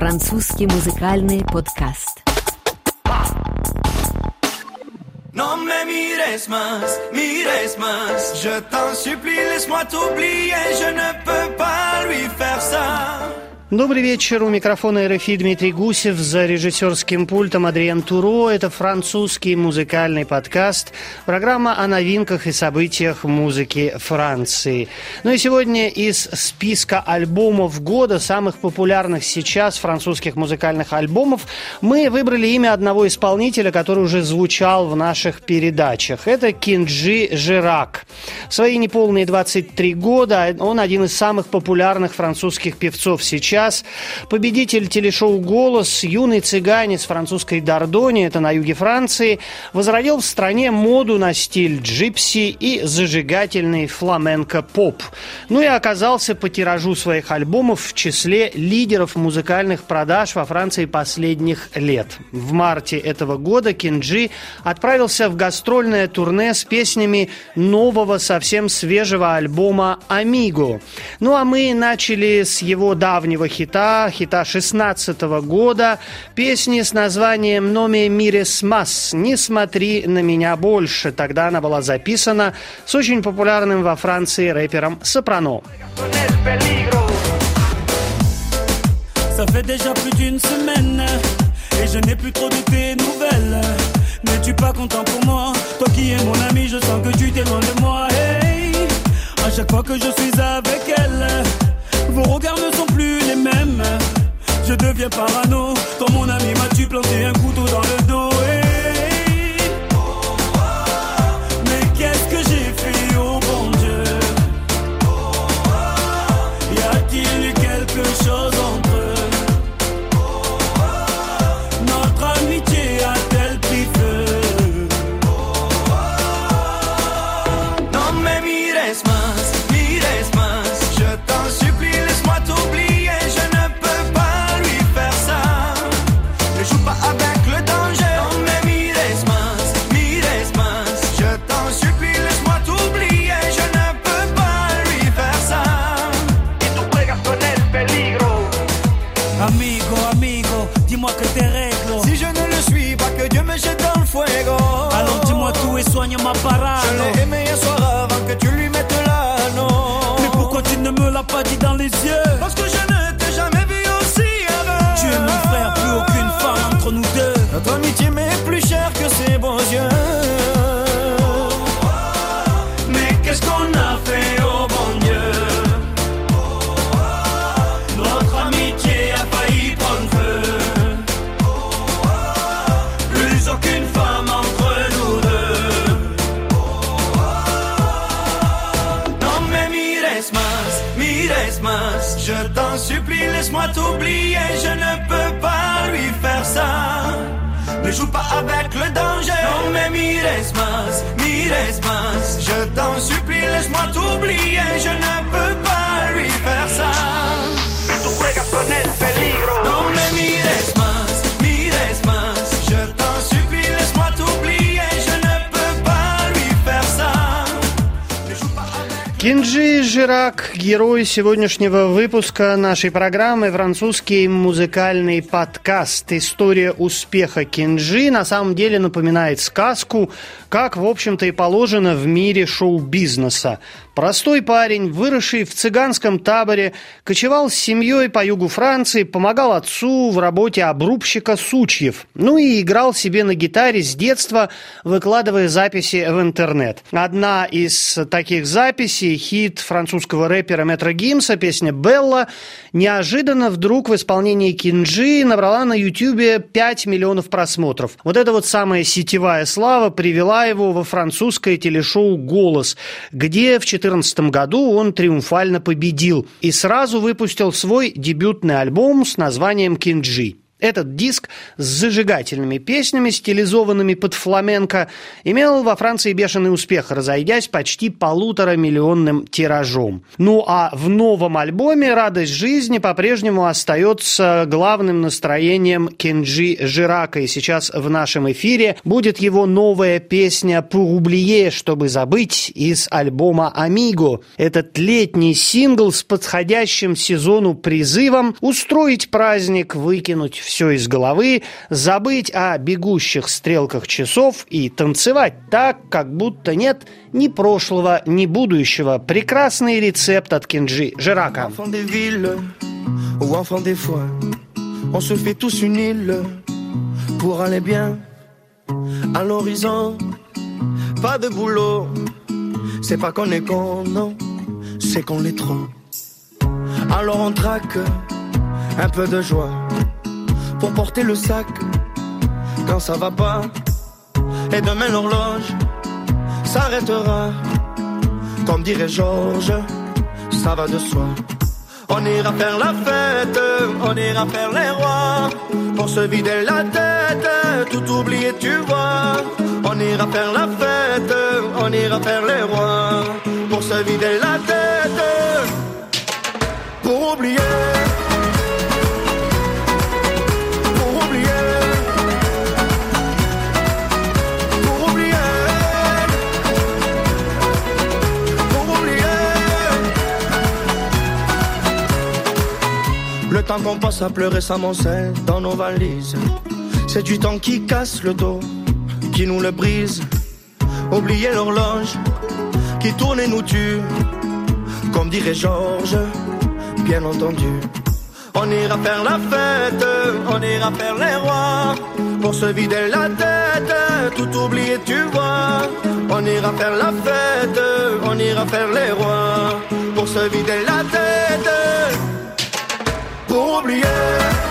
Французский музыкальный подкаст. Non me mires más, mires más. Je t'en supplie, laisse-moi t'oublier. Je ne peux pas lui faire ça. Добрый вечер. У микрофона РФИ Дмитрий Гусев. За режиссерским пультом Адриан Туро. Это французский музыкальный подкаст. Программа о новинках и событиях музыки Франции. Ну и сегодня из списка альбомов года, самых популярных сейчас французских музыкальных альбомов, мы выбрали имя одного исполнителя, который уже звучал в наших передачах. Это Кинджи Жирак. Свои неполные 23 года он один из самых популярных французских певцов сейчас час. Победитель телешоу «Голос», юный цыгане с французской Дордони, это на юге Франции, возродил в стране моду на стиль джипси и зажигательный фламенко-поп. Ну и оказался по тиражу своих альбомов в числе лидеров музыкальных продаж во Франции последних лет. В марте этого года Кинджи отправился в гастрольное турне с песнями нового, совсем свежего альбома «Амиго». Ну а мы начали с его давнего хита, хита 16 года, песни с названием «Номе мирес мас» «Не смотри на меня больше». Тогда она была записана с очень популярным во Франции рэпером Сопрано. Ça fait déjà plus d'une semaine et je n'ai plus trop de tes nouvelles. N'es-tu pas content pour moi Toi qui es mon ami, je sens que tu t'éloignes de moi. Hey, à chaque fois que je suis avec elle, vos regards ne sont plus les mêmes. Je deviens parano. Quand mon ami m'a-tu planté un couteau dans le amarrarlo. Avec le danger. Non mais mires más. Je t'en supplie, laisse-moi t'oublier. Je ne peux Кинджи Жирак, герой сегодняшнего выпуска нашей программы, французский музыкальный подкаст. История успеха Кинджи на самом деле напоминает сказку, как, в общем-то, и положено в мире шоу-бизнеса. Простой парень, выросший в цыганском таборе, кочевал с семьей по югу Франции, помогал отцу в работе обрубщика сучьев. Ну и играл себе на гитаре с детства, выкладывая записи в интернет. Одна из таких записей, хит французского рэпера Метро Гимса, песня «Белла», неожиданно вдруг в исполнении Кинджи набрала на Ютьюбе 5 миллионов просмотров. Вот эта вот самая сетевая слава привела его во французское телешоу «Голос», где в 2014 году он триумфально победил и сразу выпустил свой дебютный альбом с названием «Кинджи». Этот диск с зажигательными песнями, стилизованными под фламенко, имел во Франции бешеный успех, разойдясь почти полутора миллионным тиражом. Ну а в новом альбоме «Радость жизни» по-прежнему остается главным настроением Кенджи Жирака. И сейчас в нашем эфире будет его новая песня «Pour oublier», чтобы забыть, из альбома «Амиго». Этот летний сингл с подходящим сезону призывом устроить праздник, выкинуть все из головы, забыть о бегущих стрелках часов и танцевать так, как будто нет ни прошлого, ни будущего. Прекрасный рецепт от Кенджи Жирака. C'est pas qu'on est con, non, c'est qu'on est trop. Alors on traque un peu de joie pour porter le sac quand ça va pas. Et demain l'horloge s'arrêtera. Comme dirait Georges, ça va de soi. On ira faire la fête, on ira faire les rois. Pour se vider la tête, tout oublier, tu vois. On ira faire la fête, on ira faire les rois. Pour se vider la tête, pour oublier. Le temps qu'on passe à pleurer sa moncelle dans nos valises. C'est du temps qui casse le dos, qui nous le brise. Oublier l'horloge qui tourne et nous tue. Comme dirait Georges, bien entendu. On ira faire la fête, on ira faire les rois. Pour se vider la tête, tout oublier, tu vois. On ira faire la fête, on ira faire les rois. Pour se vider la tête pour.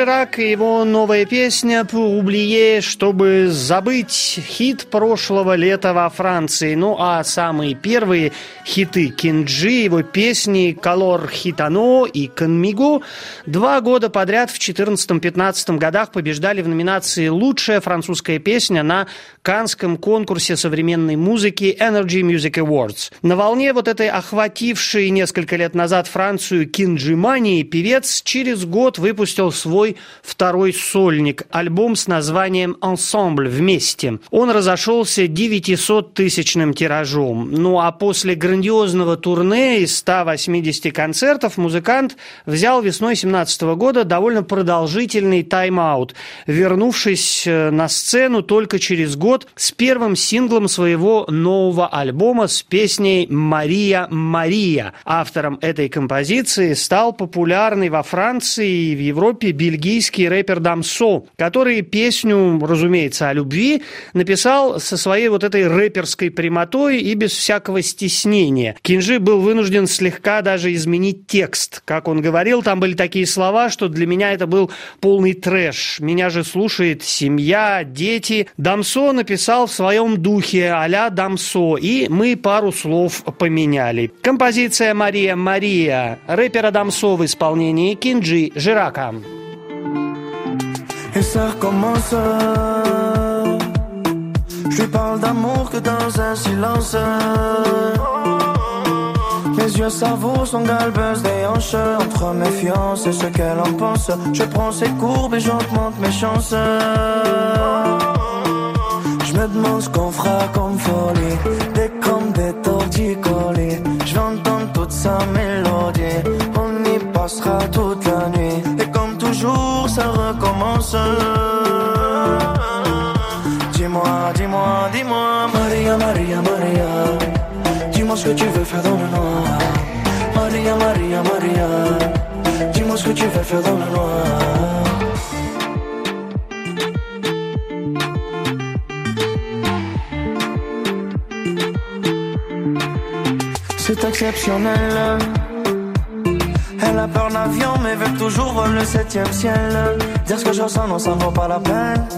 Жирак и его новая песня «Публие», чтобы забыть хит прошлого лета во Франции. Ну а самые первые хиты Кинджи, его песни «Колор Хитано» и «Конмиго» два года подряд в 14-15 годах побеждали в номинации «Лучшая французская песня» на Канском конкурсе современной музыки Energy Music Awards. На волне вот этой охватившей несколько лет назад Францию кинджимании певец через год выпустил свой второй сольник, альбом с названием «Ensemble» вместе. Он разошелся 900-тысячным тиражом. Ну а после грандиозного турне из 180 концертов музыкант взял весной 17 года довольно продолжительный тайм-аут, вернувшись э, на сцену только через год с первым синглом своего нового альбома с песней «Мария, Мария». Автором этой композиции стал популярный во Франции и в Европе бельгийский рэпер Дамсо, который песню, разумеется, о любви написал со своей вот этой рэперской прямотой и без всякого стеснения. Кинжи был вынужден слегка даже изменить текст. Как он говорил, там были такие слова, что для меня это был полный трэш. Меня же слушает семья, дети. Дамсо написал в своем духе а-ля Дамсо, и мы пару слов поменяли. Композиция «Мария, Мария» рэпера Дамсо в исполнении Кинджи Жирака. Je lui parle d'amour que dans un silence. Mes yeux savourent son galbeuse des hanches. Entre méfiance et ce qu'elle en pense. Je prends ses courbes et j'augmente mes chances. Je me demande ce qu'on fera comme folie. Des comme des torticolis. Je vais toute sa mélodie. On y passera toute la nuit. Et comme toujours, ça recommence. Dis-moi, dis-moi, dis-moi, Maria, Maria, Maria. Dis-moi ce que tu veux faire dans le noir. Maria, Maria, Maria, dis-moi ce que tu veux faire dans le noir. C'est exceptionnel. Elle a peur d'avion, mais veut toujours le septième ciel. Dire ce que je ressens, non, ça vaut pas la peine.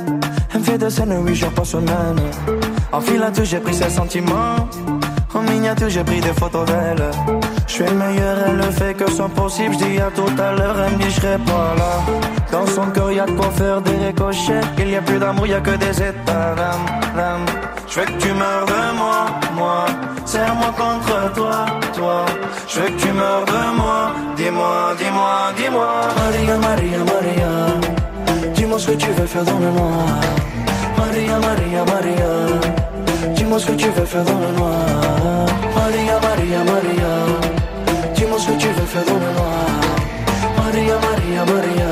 Elle me fait des scènes huit jours par semaine. En filature, j'ai pris ses sentiments. En miniature, j'ai pris des photos d'elle. Je suis le meilleur, elle le fait que son possible. Je dis à tout à l'heure, elle me dit je pas là. Dans son cœur, y a de quoi faire des ricochets. Il y a plus d'amour, y a que des états. Je veux que tu meurs de moi, moi. Serre-moi contre toi, toi. Je veux que tu meurs de moi. Dis-moi, dis-moi, dis-moi. Maria, Maria, Maria. Dis-moi ce que tu veux faire dans le noir. Maria, Maria, Maria. Tu veux faire dans le noir. Maria, Maria, Maria. Noir. Maria, Maria, Maria.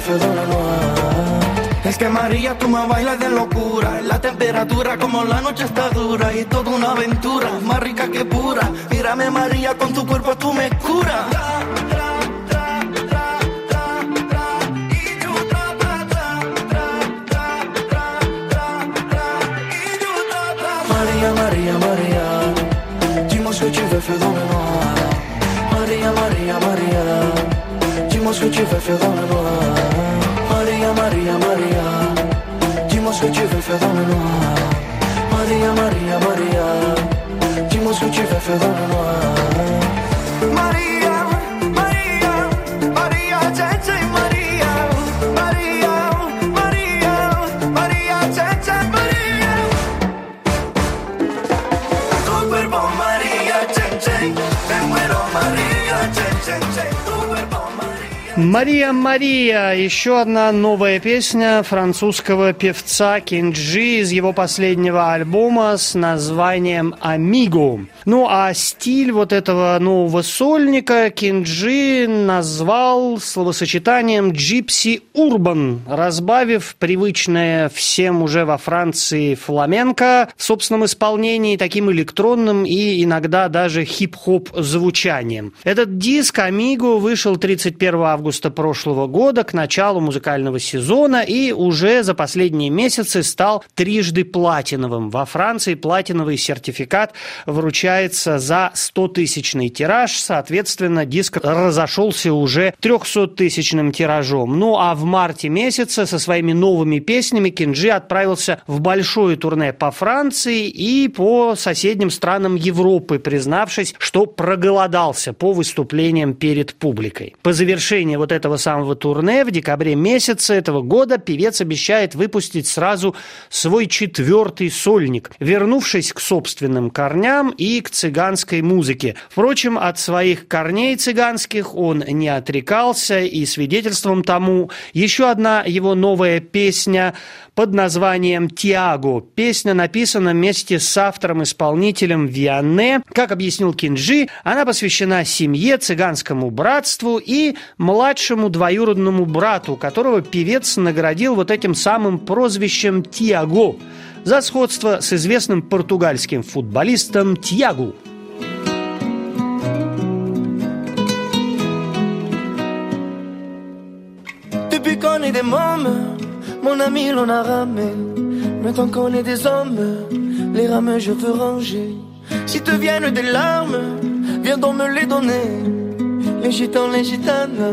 Faire dans le noir. Es que María, tú me bailas de locura. La temperatura como la noche está dura y toda una aventura, más rica que pura. Mírame María, con tu cuerpo tú me curas. Ce que tu veux faire dans le noir. Maria, Maria, Maria, dis-moi ce que tu veux faire dans le noir. Maria, Maria, Maria, dis-moi ce que tu veux faire dans le noir. Maria, Мария Мария, еще одна новая песня французского певца Кинджи из его последнего альбома с названием «Амиго». Ну а стиль вот этого нового сольника Кинджи назвал словосочетанием «джипси урбан», разбавив привычное всем уже во Франции фламенко в собственном исполнении таким электронным и иногда даже хип-хоп звучанием. Этот диск «Амиго» вышел 31 августа прошлого года к началу музыкального сезона и уже за последние месяцы стал трижды платиновым. Во Франции платиновый сертификат вручается за 100-тысячный тираж, соответственно, диск разошелся уже 300-тысячным тиражом. Ну а в марте месяце со своими новыми песнями Кинджи отправился в большое турне по Франции и по соседним странам Европы, признавшись, что проголодался по выступлениям перед публикой. По завершении вот этого самого турне в декабре месяце этого года певец обещает выпустить сразу свой четвертый сольник, вернувшись к собственным корням и к цыганской музыке. Впрочем, от своих корней цыганских он не отрекался, и свидетельством тому еще одна его новая песня под названием «Тиаго». Песня написана вместе с автором-исполнителем Вианне. Как объяснил Кинджи, она посвящена семье, цыганскому братству и младшему двоюродному брату, которого певец наградил вот этим самым прозвищем «Тиаго» за сходство с известным португальским футболистом qu'on est des mômes, mon ami l'on a ramé. Maintenant qu'on est des hommes, les rames je veux ranger. Si te viennent des larmes, viens donc me les donner. Les gitans, les gitanes,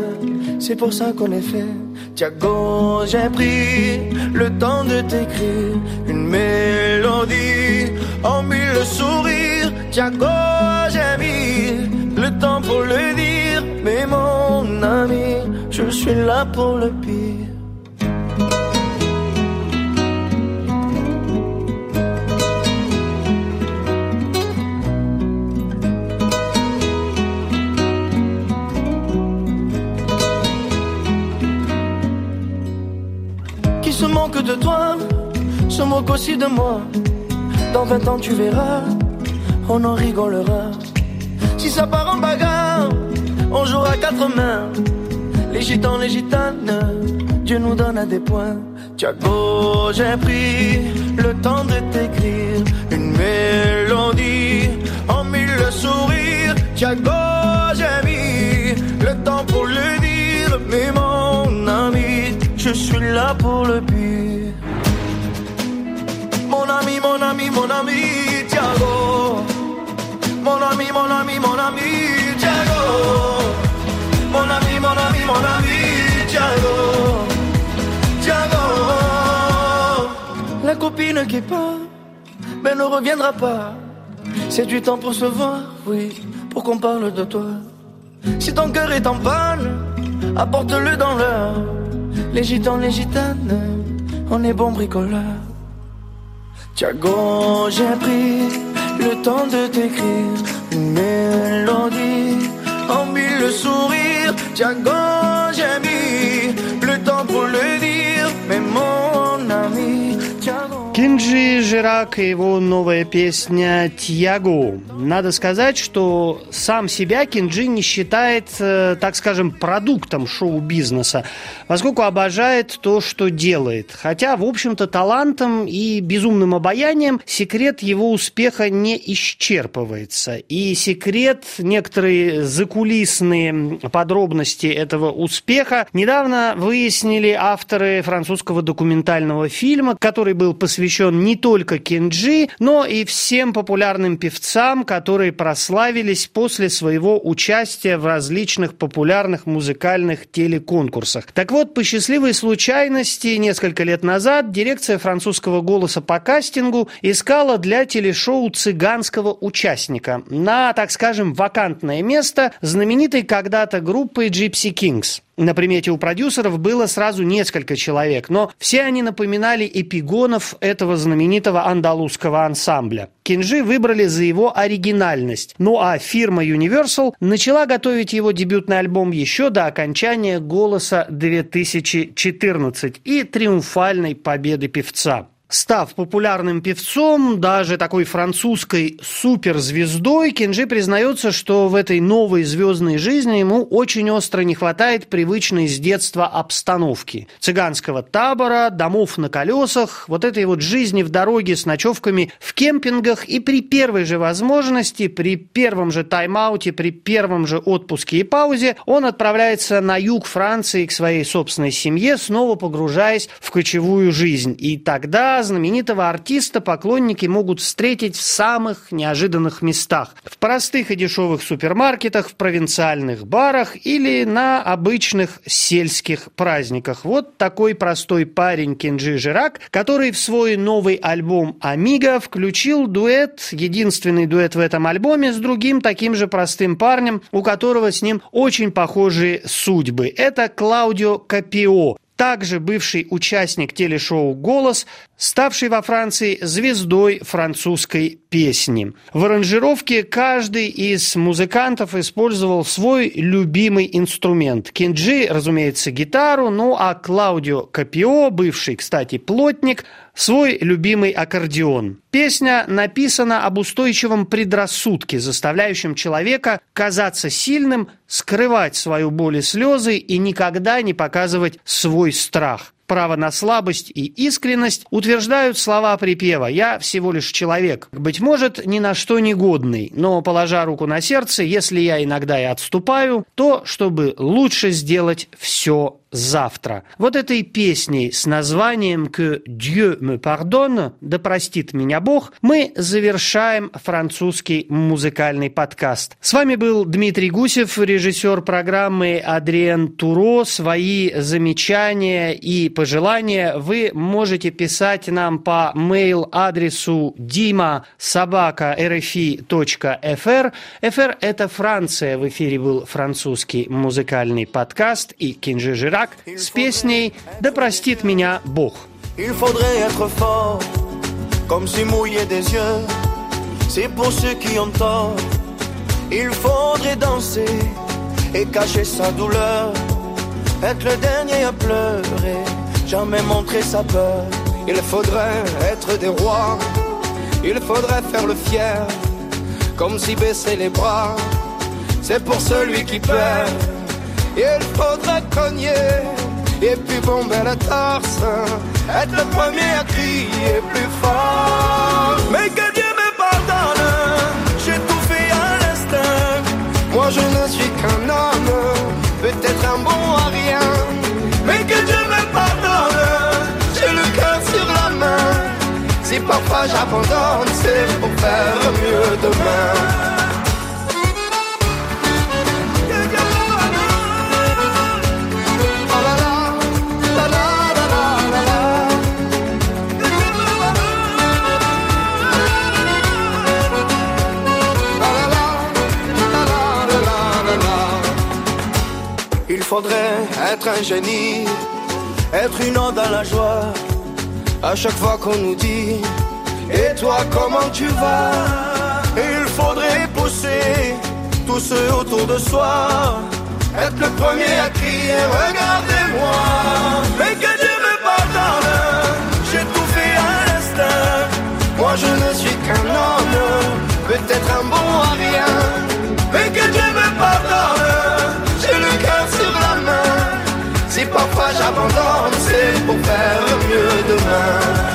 c'est pour ça qu'on est fait. Tiago, j'ai pris le temps de t'écrire une mélodie en mille sourires. Tiago, j'ai mis le temps pour le dire, mais mon ami, je suis là pour le pire. De toi, se moque aussi de moi. Dans 20 ans, tu verras, on en rigolera. Si ça part en bagarre, on jouera quatre mains. Les gitans, les gitanes, Dieu nous donne à des points. Tiago, j'ai pris le temps de t'écrire une mélodie en mille sourires. là pour le pire. Mon ami, mon ami, mon ami, Thiago. Mon ami, mon ami, mon ami, Thiago. Mon ami, mon ami, mon ami, Thiago. Thiago. La copine qui part, mais ne reviendra pas. C'est du temps pour se voir, oui, pour qu'on parle de toi. Si ton cœur est en panne, apporte-le dans l'heure. Les gitans, les gitanes, on est bon bricoleur. Tiago, j'ai pris le temps de t'écrire une mélodie en mille sourires. Tiago, Кинджи Жирак и его новая песня «Тьяго». Надо сказать, что сам себя Кинджи не считает, э, так скажем, продуктом шоу-бизнеса, поскольку обожает то, что делает. Хотя, в общем-то, талантом и безумным обаянием секрет его успеха не исчерпывается. И секрет, некоторые закулисные подробности этого успеха недавно выяснили авторы французского документального фильма, который был посвящен посвящен не только Кенджи, но и всем популярным певцам, которые прославились после своего участия в различных популярных музыкальных телеконкурсах. Так вот, по счастливой случайности, несколько лет назад дирекция французского голоса по кастингу искала для телешоу цыганского участника на, так скажем, вакантное место знаменитой когда-то группы Gypsy Kings. На примете у продюсеров было сразу несколько человек, но все они напоминали эпигонов этого знаменитого андалузского ансамбля. Кинжи выбрали за его оригинальность. Ну а фирма Universal начала готовить его дебютный альбом еще до окончания «Голоса 2014» и триумфальной победы певца. Став популярным певцом, даже такой французской суперзвездой, Кенджи признается, что в этой новой звездной жизни ему очень остро не хватает привычной с детства обстановки. Цыганского табора, домов на колесах, вот этой вот жизни в дороге с ночевками в кемпингах и при первой же возможности, при первом же тайм-ауте, при первом же отпуске и паузе он отправляется на юг Франции к своей собственной семье, снова погружаясь в кочевую жизнь. И тогда знаменитого артиста поклонники могут встретить в самых неожиданных местах. В простых и дешевых супермаркетах, в провинциальных барах или на обычных сельских праздниках. Вот такой простой парень Кенджи Жирак, который в свой новый альбом «Амиго» включил дуэт, единственный дуэт в этом альбоме, с другим таким же простым парнем, у которого с ним очень похожие судьбы. Это Клаудио Капио, также бывший участник телешоу «Голос», ставший во Франции звездой французской песни. В аранжировке каждый из музыкантов использовал свой любимый инструмент. Кенджи, разумеется, гитару, ну а Клаудио Капио, бывший, кстати, плотник, свой любимый аккордеон. Песня написана об устойчивом предрассудке, заставляющем человека казаться сильным, скрывать свою боль и слезы и никогда не показывать свой страх. Право на слабость и искренность утверждают слова припева «Я всего лишь человек». Быть может, ни на что не годный, но, положа руку на сердце, если я иногда и отступаю, то чтобы лучше сделать все завтра. Вот этой песней с названием «Que Dieu me pardonne» «Да простит меня Бог» мы завершаем французский музыкальный подкаст. С вами был Дмитрий Гусев, режиссер программы Адриен Туро. Свои замечания и пожелания вы можете писать нам по mail-адресу дима собака rfi.fr. FR – это Франция. В эфире был французский музыкальный подкаст и Кинжи Жирак с песней «Да простит меня Бог». Il faudrait danser et cacher sa douleur, être le dernier à pleurer, jamais montrer sa peur. Il faudrait être des rois, il faudrait faire le fier, comme si baisser les bras, c'est pour celui qui perd. Il faudrait cogner et puis bomber la torse, être le premier à crier plus fort. Mais que j'abandonne, c'est pour faire mieux demain. Il faudrait être un génie, être une onde dans la joie. À chaque fois qu'on nous dit, et toi comment tu vas? Il faudrait pousser tous ceux autour de soi. Être le premier à crier, regardez-moi. Mais que Dieu me pardonne, j'ai tout fait à l'instinct. Moi je ne suis qu'un homme, peut-être un bon à rien. Mais que Dieu me pardonne, j'ai le cœur sur la main. Si parfois j'abandonne, c'est pour faire mieux demain.